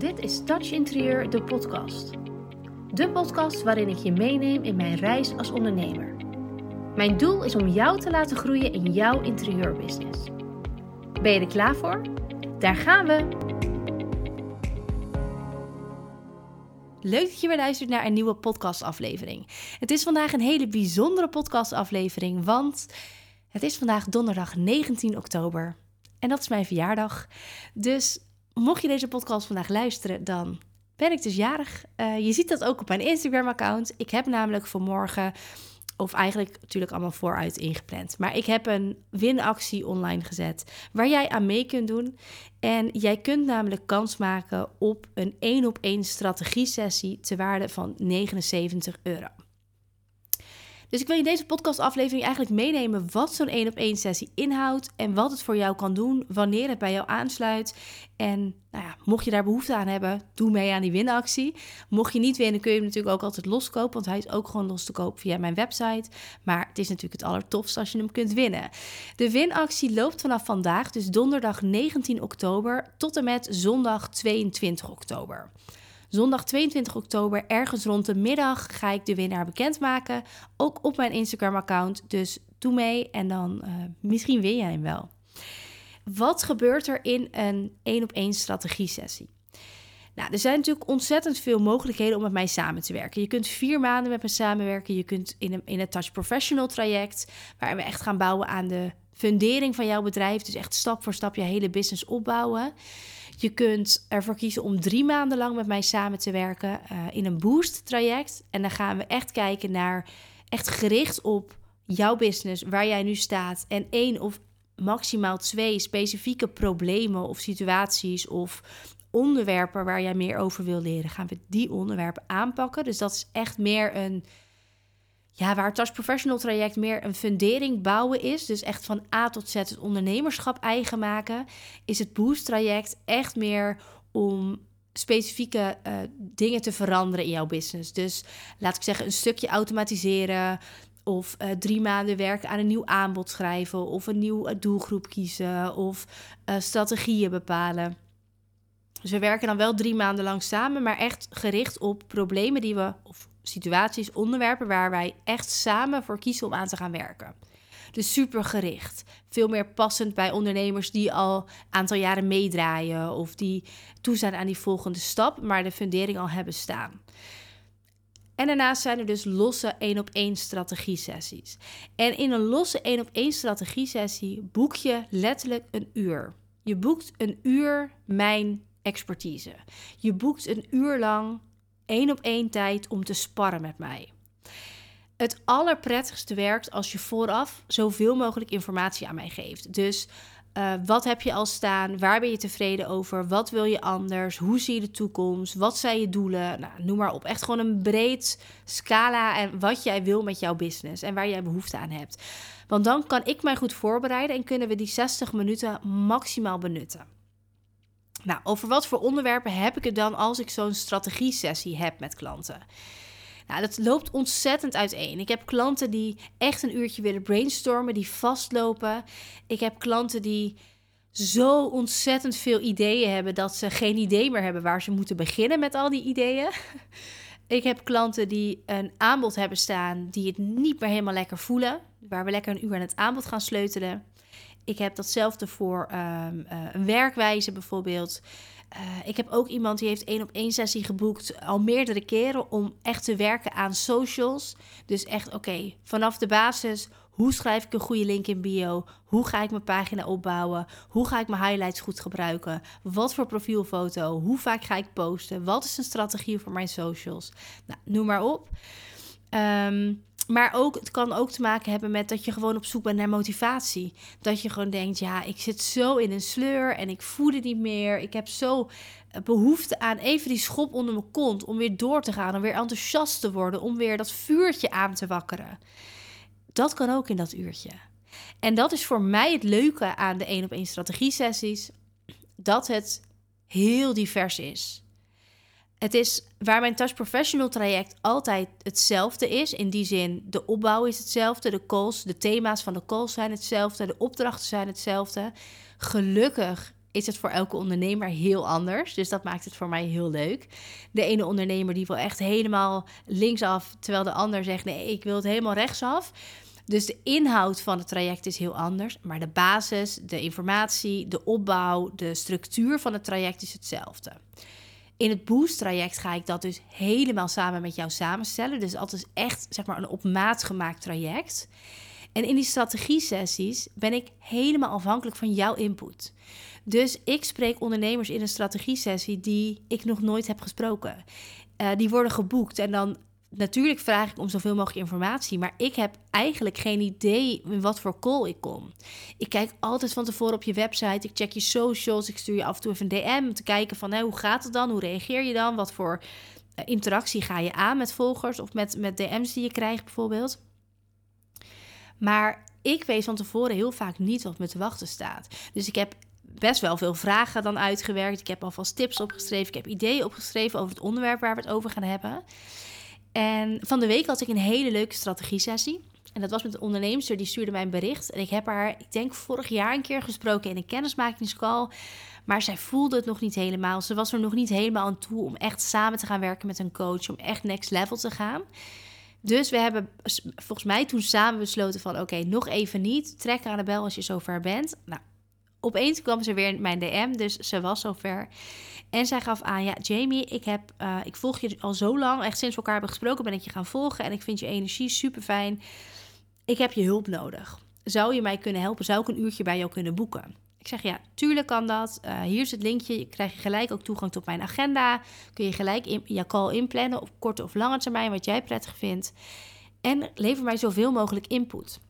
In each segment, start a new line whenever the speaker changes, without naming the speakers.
Dit is Touch Interieur, de podcast. De podcast waarin ik je meeneem in mijn reis als ondernemer. Mijn doel is om jou te laten groeien in jouw interieurbusiness. Ben je er klaar voor? Daar gaan we! Leuk dat je weer luistert naar een nieuwe podcastaflevering. Het is vandaag een hele bijzondere podcastaflevering, want het is vandaag donderdag 19 oktober. En dat is mijn verjaardag. Dus mocht je deze podcast vandaag luisteren, dan ben ik dus jarig. Uh, je ziet dat ook op mijn Instagram-account. Ik heb namelijk vanmorgen, of eigenlijk natuurlijk allemaal vooruit ingepland. Maar ik heb een winactie online gezet waar jij aan mee kunt doen. En jij kunt namelijk kans maken op een één op één strategie-sessie te waarde van 79 euro. Dus ik wil in deze podcastaflevering eigenlijk meenemen wat zo'n één op één sessie inhoudt en wat het voor jou kan doen wanneer het bij jou aansluit. En nou ja, mocht je daar behoefte aan hebben, doe mee aan die winactie. Mocht je niet winnen, kun je hem natuurlijk ook altijd loskopen, want hij is ook gewoon los te kopen via mijn website. Maar het is natuurlijk het allertofst als je hem kunt winnen. De winactie loopt vanaf vandaag, dus donderdag 19 oktober, tot en met zondag 22 oktober. Zondag 22 oktober, ergens rond de middag, ga ik de winnaar bekendmaken. Ook op mijn Instagram-account. Dus doe mee en dan uh, misschien win jij hem wel. Wat gebeurt er in een één op één strategie-sessie? Nou, er zijn natuurlijk ontzettend veel mogelijkheden om met mij samen te werken. Je kunt vier maanden met me samenwerken. Je kunt in, een, in het Touch Professional traject, waar we echt gaan bouwen aan de fundering van jouw bedrijf. Dus echt stap voor stap je hele business opbouwen. Je kunt ervoor kiezen om drie maanden lang met mij samen te werken uh, in een boost traject. En dan gaan we echt kijken naar, echt gericht op jouw business, waar jij nu staat. En één of maximaal twee specifieke problemen of situaties of onderwerpen waar jij meer over wil leren, gaan we die onderwerpen aanpakken. Dus dat is echt meer een ja, waar het Touch Professional traject meer een fundering bouwen is, dus echt van A tot Z het ondernemerschap eigen maken, is het Boost traject echt meer om specifieke uh, dingen te veranderen in jouw business. Dus laat ik zeggen, een stukje automatiseren. Of uh, drie maanden werken aan een nieuw aanbod schrijven. Of een nieuwe doelgroep kiezen. Of uh, strategieën bepalen. Dus we werken dan wel drie maanden lang samen, maar echt gericht op problemen die we, of situaties, onderwerpen waar wij echt samen voor kiezen om aan te gaan werken. Dus super gericht. Veel meer passend bij ondernemers die al een aantal jaren meedraaien of die toe zijn aan die volgende stap, maar de fundering al hebben staan. En daarnaast zijn er dus losse één op één strategie sessies. En in een losse één op één strategie sessie boek je letterlijk een uur. Je boekt een uur mijn expertise. Je boekt een uur lang één op één tijd om te sparren met mij. Het allerprettigste werkt als je vooraf zoveel mogelijk informatie aan mij geeft. Dus uh, wat heb je al staan? Waar ben je tevreden over? Wat wil je anders? Hoe zie je de toekomst? Wat zijn je doelen? Nou, noem maar op. Echt gewoon een breed scala en wat jij wil met jouw business en waar jij behoefte aan hebt. Want dan kan ik mij goed voorbereiden en kunnen we die 60 minuten maximaal benutten. Nou, over wat voor onderwerpen heb ik het dan als ik zo'n strategie-sessie heb met klanten? Nou, dat loopt ontzettend uiteen. Ik heb klanten die echt een uurtje willen brainstormen, die vastlopen. Ik heb klanten die zo ontzettend veel ideeën hebben dat ze geen idee meer hebben waar ze moeten beginnen met al die ideeën. Ik heb klanten die een aanbod hebben staan die het niet meer helemaal lekker voelen, waar we lekker een uur aan het aanbod gaan sleutelen. Ik heb datzelfde voor um, uh, een werkwijze bijvoorbeeld. Uh, ik heb ook iemand die heeft één op één sessie geboekt al meerdere keren om echt te werken aan socials. Dus echt, oké, vanaf de basis, hoe schrijf ik een goede link in bio? Hoe ga ik mijn pagina opbouwen? Hoe ga ik mijn highlights goed gebruiken? Wat voor profielfoto? Hoe vaak ga ik posten? Wat is een strategie voor mijn socials? Nou, noem maar op. Um, maar ook, het kan ook te maken hebben met dat je gewoon op zoek bent naar motivatie. Dat je gewoon denkt, ja, ik zit zo in een sleur en ik voel het niet meer. Ik heb zo eh, behoefte aan even die schop onder mijn kont om weer door te gaan, om weer enthousiast te worden, om weer dat vuurtje aan te wakkeren. Dat kan ook in dat uurtje. En dat is voor mij het leuke aan de één op één strategie sessies, dat het heel divers is. Het is waar mijn Touch Professional traject altijd hetzelfde is. In die zin, de opbouw is hetzelfde, de calls, de thema's van de calls zijn hetzelfde, de opdrachten zijn hetzelfde. Gelukkig is het voor elke ondernemer heel anders. Dus dat maakt het voor mij heel leuk. De ene ondernemer die wil echt helemaal linksaf, terwijl de ander zegt nee, ik wil het helemaal rechtsaf. Dus de inhoud van het traject is heel anders, maar de basis, de informatie, de opbouw, de structuur van het traject is hetzelfde. In het Boost-traject ga ik dat dus helemaal samen met jou samenstellen. Dus dat is echt zeg maar een op maat gemaakt traject. En in die strategie-sessies ben ik helemaal afhankelijk van jouw input. Dus ik spreek ondernemers in een strategie-sessie die ik nog nooit heb gesproken. Uh, die worden geboekt en dan natuurlijk vraag ik om zoveel mogelijk informatie, maar ik heb eigenlijk geen idee in wat voor call ik kom. Ik kijk altijd van tevoren op je website, ik check je socials, ik stuur je af en toe even een DM om te kijken van hoe gaat het dan, hoe reageer je dan, wat voor eh, interactie ga je aan met volgers of met, met DM's die je krijgt bijvoorbeeld. Maar ik weet van tevoren heel vaak niet wat me te wachten staat. Dus ik heb best wel veel vragen dan uitgewerkt. Ik heb alvast tips opgeschreven. Ik heb ideeën opgeschreven over het onderwerp waar we het over gaan hebben. En van de week had ik een hele leuke strategie-sessie. En dat was met een onderneemster, die stuurde mij een bericht. En ik heb haar, ik denk vorig jaar een keer gesproken in een kennismakingscall. Maar zij voelde het nog niet helemaal. Ze was er nog niet helemaal aan toe om echt samen te gaan werken met een coach. Om echt next level te gaan. Dus we hebben volgens mij toen samen besloten van... oké, nog even niet. Trek aan de bel als je zover bent. Nou, opeens kwam ze weer in mijn DM, dus ze was zover. En zij gaf aan, ja, Jamie, ik, heb, uh, ik volg je al zo lang. Echt sinds we elkaar hebben gesproken ben ik je gaan volgen. En ik vind je energie super fijn. Ik heb je hulp nodig. Zou je mij kunnen helpen? Zou ik een uurtje bij jou kunnen boeken? Ik zeg, ja, tuurlijk kan dat. Uh, hier is het linkje. Je krijg je gelijk ook toegang tot mijn agenda. Kun je gelijk in, je call inplannen op korte of lange termijn, wat jij prettig vindt. En lever mij zoveel mogelijk input.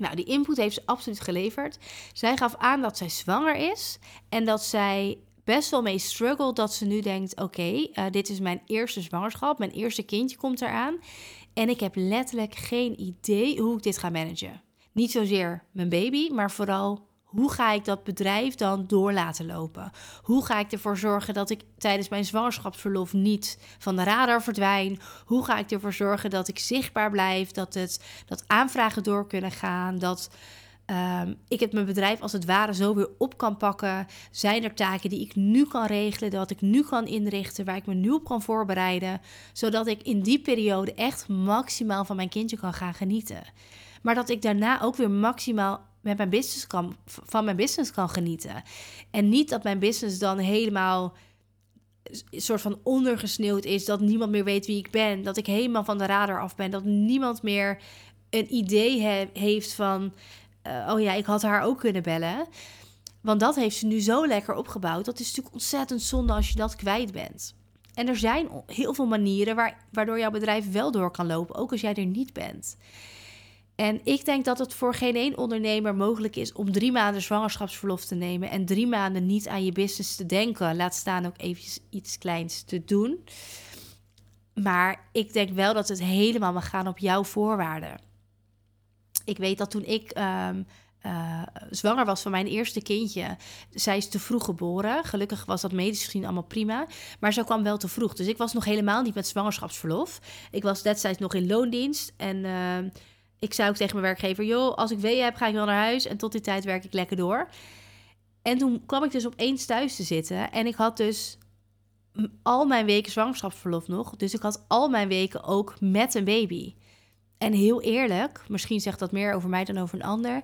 Nou, die input heeft ze absoluut geleverd. Zij gaf aan dat zij zwanger is en dat zij best wel mee struggle dat ze nu denkt: oké, eh, dit is mijn eerste zwangerschap, mijn eerste kindje komt eraan. En ik heb letterlijk geen idee hoe ik dit ga managen. Niet zozeer mijn baby, maar vooral hoe ga ik dat bedrijf dan door laten lopen? Hoe ga ik ervoor zorgen dat ik tijdens mijn zwangerschapsverlof niet van de radar verdwijn? Hoe ga ik ervoor zorgen dat ik zichtbaar blijf, dat, het, dat aanvragen door kunnen gaan, dat um, ik het mijn bedrijf als het ware zo weer op kan pakken? Zijn er taken die ik nu kan regelen, dat ik nu kan inrichten, waar ik me nu op kan voorbereiden, zodat ik in die periode echt maximaal van mijn kindje kan gaan genieten? Maar dat ik daarna ook weer maximaal met mijn business kan, van mijn business kan genieten. En niet dat mijn business dan helemaal een soort van ondergesneeuwd is. Dat niemand meer weet wie ik ben. Dat ik helemaal van de radar af ben. Dat niemand meer een idee heeft van... Uh, oh ja, ik had haar ook kunnen bellen. Want dat heeft ze nu zo lekker opgebouwd. Dat is natuurlijk ontzettend zonde als je dat kwijt bent. En er zijn heel veel manieren waar, waardoor jouw bedrijf wel door kan lopen, ook als jij er niet bent. En ik denk dat het voor geen één ondernemer mogelijk is om drie maanden zwangerschapsverlof te nemen en drie maanden niet aan je business te denken. Laat staan ook even iets kleins te doen. Maar ik denk wel dat het helemaal mag gaan op jouw voorwaarden. Ik weet dat toen ik um, uh, zwanger was van mijn eerste kindje. Zij is te vroeg geboren. Gelukkig was dat medisch gezien allemaal prima. Maar ze kwam wel te vroeg. Dus ik was nog helemaal niet met zwangerschapsverlof. Ik was destijds nog in loondienst. En uh, ik zei ook tegen mijn werkgever: joh, als ik weeën heb, ga ik wel naar huis. En tot die tijd werk ik lekker door. En toen kwam ik dus opeens thuis te zitten. En ik had dus al mijn weken zwangerschapsverlof nog. Dus ik had al mijn weken ook met een baby. En heel eerlijk, misschien zegt dat meer over mij dan over een ander.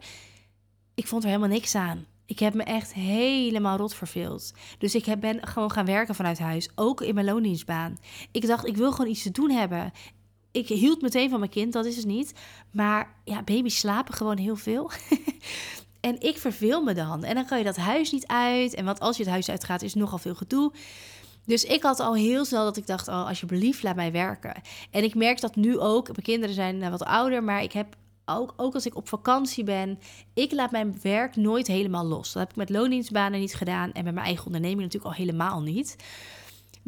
Ik vond er helemaal niks aan. Ik heb me echt helemaal rot verveeld. Dus ik ben gewoon gaan werken vanuit huis. Ook in mijn loondienstbaan. Ik dacht, ik wil gewoon iets te doen hebben ik hield meteen van mijn kind, dat is het niet. Maar ja, baby's slapen gewoon heel veel. en ik verveel me dan. En dan kan je dat huis niet uit. En wat als je het huis uitgaat, is nogal veel gedoe. Dus ik had al heel snel dat ik dacht, oh, alsjeblieft, laat mij werken. En ik merk dat nu ook. Mijn kinderen zijn eh, wat ouder, maar ik heb ook, ook als ik op vakantie ben, ik laat mijn werk nooit helemaal los. Dat heb ik met loondienstbanen niet gedaan en met mijn eigen onderneming natuurlijk al helemaal niet.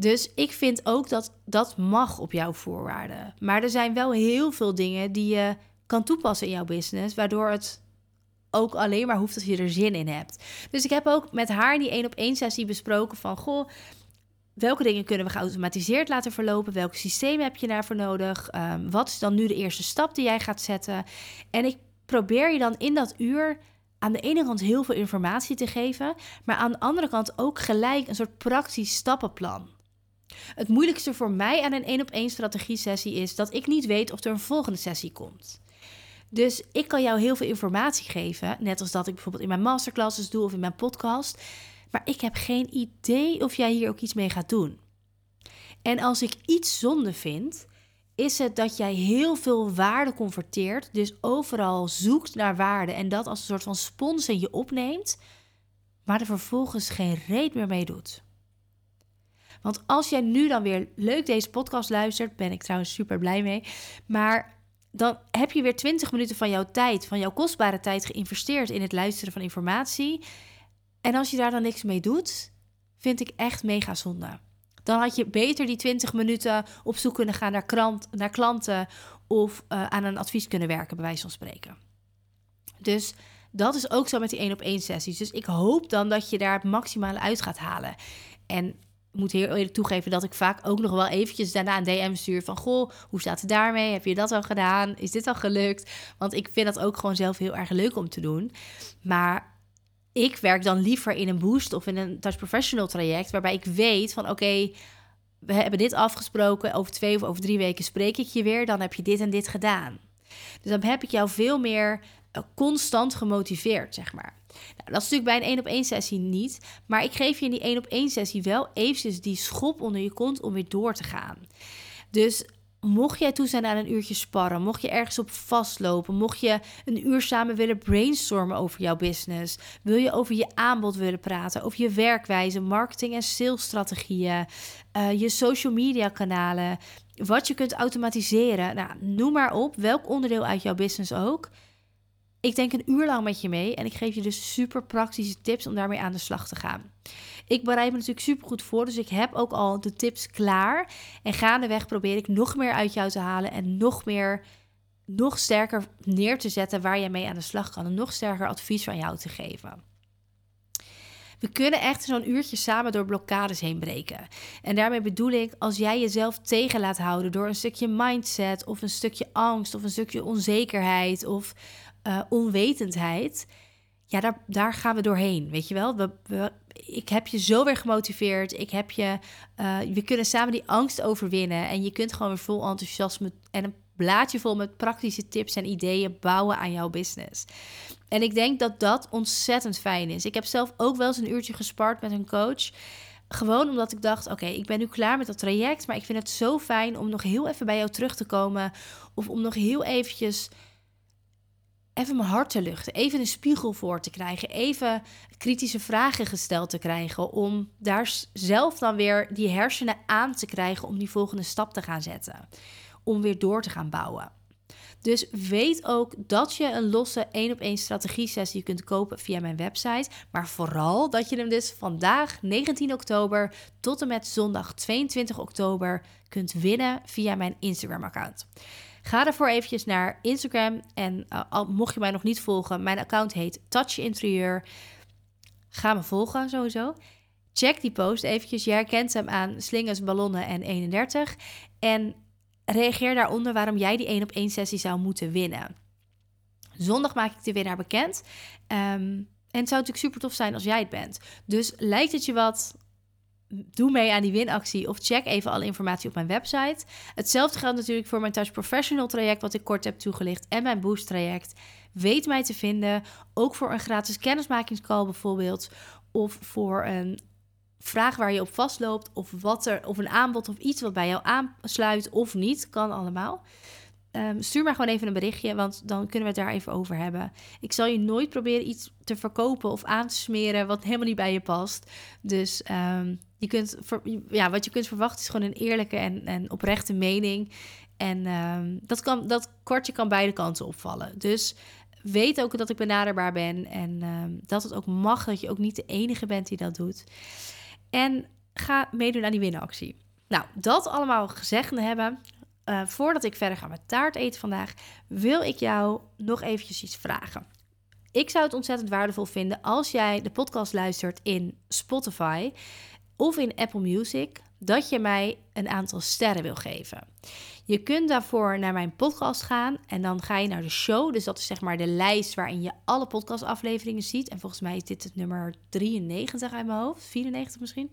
Dus ik vind ook dat dat mag op jouw voorwaarden. Maar er zijn wel heel veel dingen die je kan toepassen in jouw business, waardoor het ook alleen maar hoeft als je er zin in hebt. Dus ik heb ook met haar die één op één sessie besproken van goh, welke dingen kunnen we geautomatiseerd laten verlopen? Welk systeem heb je daarvoor nodig? Um, wat is dan nu de eerste stap die jij gaat zetten? En ik probeer je dan in dat uur aan de ene kant heel veel informatie te geven, maar aan de andere kant ook gelijk een soort praktisch stappenplan. Het moeilijkste voor mij aan een één op één strategie sessie is dat ik niet weet of er een volgende sessie komt. Dus ik kan jou heel veel informatie geven, net als dat ik bijvoorbeeld in mijn masterclasses doe of in mijn podcast, maar ik heb geen idee of jij hier ook iets mee gaat doen. En als ik iets zonde vind, is het dat jij heel veel waarde converteert, dus overal zoekt naar waarde en dat als een soort van spons in je opneemt, maar er vervolgens geen reet meer mee doet. Want als jij nu dan weer leuk deze podcast luistert, ben ik trouwens super blij mee, maar dan heb je weer 20 minuten van jouw tijd, van jouw kostbare tijd geïnvesteerd in het luisteren van informatie. En als je daar dan niks mee doet, vind ik echt mega zonde. Dan had je beter die 20 minuten op zoek kunnen gaan naar, klanten of uh, aan een advies kunnen werken, bij wijze van spreken. Dus dat is ook zo met die één op één sessies. Dus ik hoop dan dat je daar het maximale uit gaat halen. En moet heel eerlijk toegeven dat ik vaak ook nog wel eventjes daarna een DM stuur van... Goh, hoe staat het daarmee? Heb je dat al gedaan? Is dit al gelukt? Want ik vind dat ook gewoon zelf heel erg leuk om te doen. Maar ik werk dan liever in een boost of in een touch professional traject, waarbij ik weet van oké, we hebben dit afgesproken, over twee of over drie weken spreek ik je weer, dan heb je dit en dit gedaan. Dus dan heb ik jou veel meer constant gemotiveerd, zeg maar. Nou, dat is natuurlijk bij een één op één sessie niet, maar ik geef je in die één op één sessie wel eventjes die schop onder je kont om weer door te gaan. Dus Mocht jij toe zijn aan een uurtje sparren, mocht je ergens op vastlopen, mocht je een uur samen willen brainstormen over jouw business, wil je over je aanbod willen praten, over je werkwijze, marketing en salesstrategieën, uh, je social media kanalen, wat je kunt automatiseren, nou, noem maar op, welk onderdeel uit jouw business ook. Ik denk een uur lang met je mee en ik geef je dus super praktische tips om daarmee aan de slag te gaan. Ik bereid me natuurlijk super goed voor, dus ik heb ook al de tips klaar. En gaandeweg probeer ik nog meer uit jou te halen en nog meer, nog sterker neer te zetten waar jij mee aan de slag kan. En nog sterker advies van jou te geven. We kunnen echt zo'n uurtje samen door blokkades heen breken. En daarmee bedoel ik, als jij jezelf tegen laat houden door een stukje mindset of een stukje angst of een stukje onzekerheid of uh, onwetendheid, ja, daar, daar gaan we doorheen. Weet je wel, we, ik heb je zo weer gemotiveerd. Ik heb je, uh, we kunnen samen die angst overwinnen. En je kunt gewoon weer vol enthousiasme en een blaadje vol met praktische tips en ideeën bouwen aan jouw business. En ik denk dat dat ontzettend fijn is. Ik heb zelf ook wel eens een uurtje gespart met een coach. Gewoon omdat ik dacht: oké, ik ben nu klaar met dat traject. Maar ik vind het zo fijn om nog heel even bij jou terug te komen. Of om nog heel eventjes even mijn hart te luchten, even een spiegel voor te krijgen, even kritische vragen gesteld te krijgen, om daar zelf dan weer die hersenen aan te krijgen om die volgende stap te gaan zetten, om weer door te gaan bouwen. Dus weet ook dat je een losse 1 op 1 strategie sessie kunt kopen via mijn website. Maar vooral dat je hem dus vandaag 19 oktober tot en met zondag 22 oktober kunt winnen via mijn Instagram account. Ga ervoor eventjes naar Instagram. En uh, mocht je mij nog niet volgen, mijn account heet Touch Interieur. Ga me volgen sowieso. Check die post eventjes. Je herkent hem aan slingers, ballonnen en 31. En reageer daaronder waarom jij die 1 op 1 sessie zou moeten winnen. Zondag maak ik de winnaar bekend. Um, en het zou natuurlijk super tof zijn als jij het bent. Dus lijkt het je wat? Doe mee aan die winactie of check even alle informatie op mijn website. Hetzelfde geldt natuurlijk voor mijn Touch Professional traject, wat ik kort heb toegelicht, en mijn Boost traject. Weet mij te vinden, ook voor een gratis kennismakingscall bijvoorbeeld, of voor een vraag waar je op vastloopt, of, wat er, of een aanbod of iets wat bij jou aansluit of niet, kan allemaal. Um, stuur maar gewoon even een berichtje, want dan kunnen we het daar even over hebben. Ik zal je nooit proberen iets te verkopen of aan te smeren wat helemaal niet bij je past. Dus um, je kunt, ja, wat je kunt verwachten is gewoon een eerlijke en, en oprechte mening. En um, dat, kan, dat kortje kan beide kanten opvallen. Dus weet ook dat ik benaderbaar ben en dat het ook mag, dat je ook niet de enige bent die dat doet. En ga meedoen aan die winactie. Nou, dat allemaal gezegd hebben, uh, voordat ik verder ga met taart eten vandaag, wil ik jou nog eventjes iets vragen. Ik zou het ontzettend waardevol vinden als jij de podcast luistert in Spotify of in Apple Music. dat je mij een aantal sterren wil geven. Je kunt daarvoor naar mijn podcast gaan en dan ga je naar de show. Dus dat is zeg maar de lijst waarin je alle podcastafleveringen ziet. En volgens mij is dit het nummer 93 uit mijn hoofd, 94 misschien.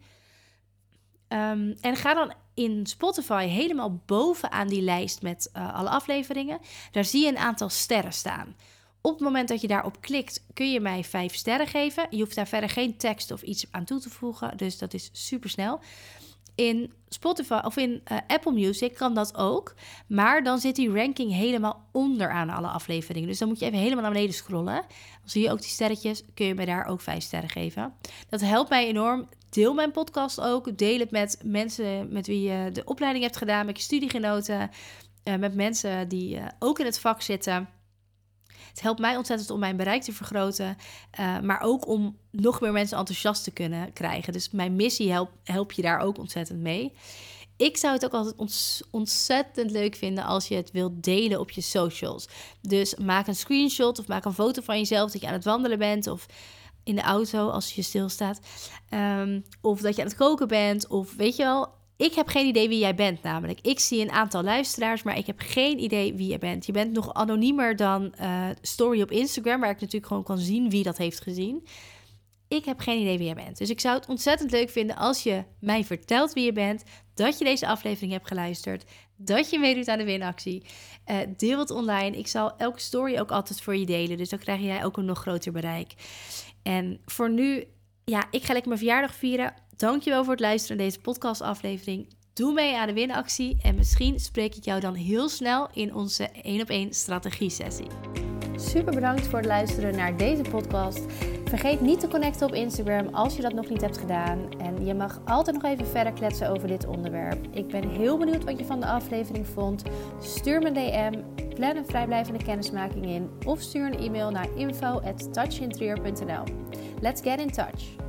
Ehm, en ga dan in Spotify helemaal bovenaan die lijst met uh, alle afleveringen. Daar zie je een aantal sterren staan. Op het moment dat je daarop klikt, kun je mij vijf sterren geven. Je hoeft daar verder geen tekst of iets aan toe te voegen. Dus dat is super snel. In Spotify of in uh, Apple Music kan dat ook. Maar dan zit die ranking helemaal onderaan alle afleveringen. Dus dan moet je even helemaal naar beneden scrollen. Dan zie je ook die sterretjes. Kun je mij daar ook vijf sterren geven. Dat helpt mij enorm. Deel mijn podcast ook. Deel het met mensen met wie je de opleiding hebt gedaan. Met je studiegenoten. Uh, met mensen die uh, ook in het vak zitten. Het helpt mij ontzettend om mijn bereik te vergroten, uh, maar ook om nog meer mensen enthousiast te kunnen krijgen. Dus mijn missie helpt help je daar ook ontzettend mee. Ik zou het ook altijd ontzettend leuk vinden als je het wilt delen op je socials. Dus maak een screenshot of maak een foto van jezelf dat je aan het wandelen bent of in de auto als je stilstaat. Um, of dat je aan het koken bent of weet je wel, ik heb geen idee wie jij bent, namelijk. Ik zie een aantal luisteraars, maar ik heb geen idee wie jij bent. Je bent nog anoniemer dan uh, story op Instagram, waar ik natuurlijk gewoon kan zien wie dat heeft gezien. Ik heb geen idee wie jij bent. Dus ik zou het ontzettend leuk vinden als je mij vertelt wie je bent, dat je deze aflevering hebt geluisterd, dat je meedoet aan de winactie. Uh, deel het online. Ik zal elke story ook altijd voor je delen, dus dan krijg jij ook een nog groter bereik. En voor nu, ja, ik ga lekker mijn verjaardag vieren. Dankjewel voor het luisteren naar deze podcastaflevering. Doe mee aan de winactie en misschien spreek ik jou dan heel snel in onze 1 op 1 strategie sessie. Super bedankt voor het luisteren naar deze podcast. Vergeet niet te connecten op Instagram als je dat nog niet hebt gedaan. En je mag altijd nog even verder kletsen over dit onderwerp. Ik ben heel benieuwd wat je van de aflevering vond. Stuur me een DM, plan een vrijblijvende kennismaking in of stuur een e-mail naar info@touchinterieur.nl. Let's get in touch.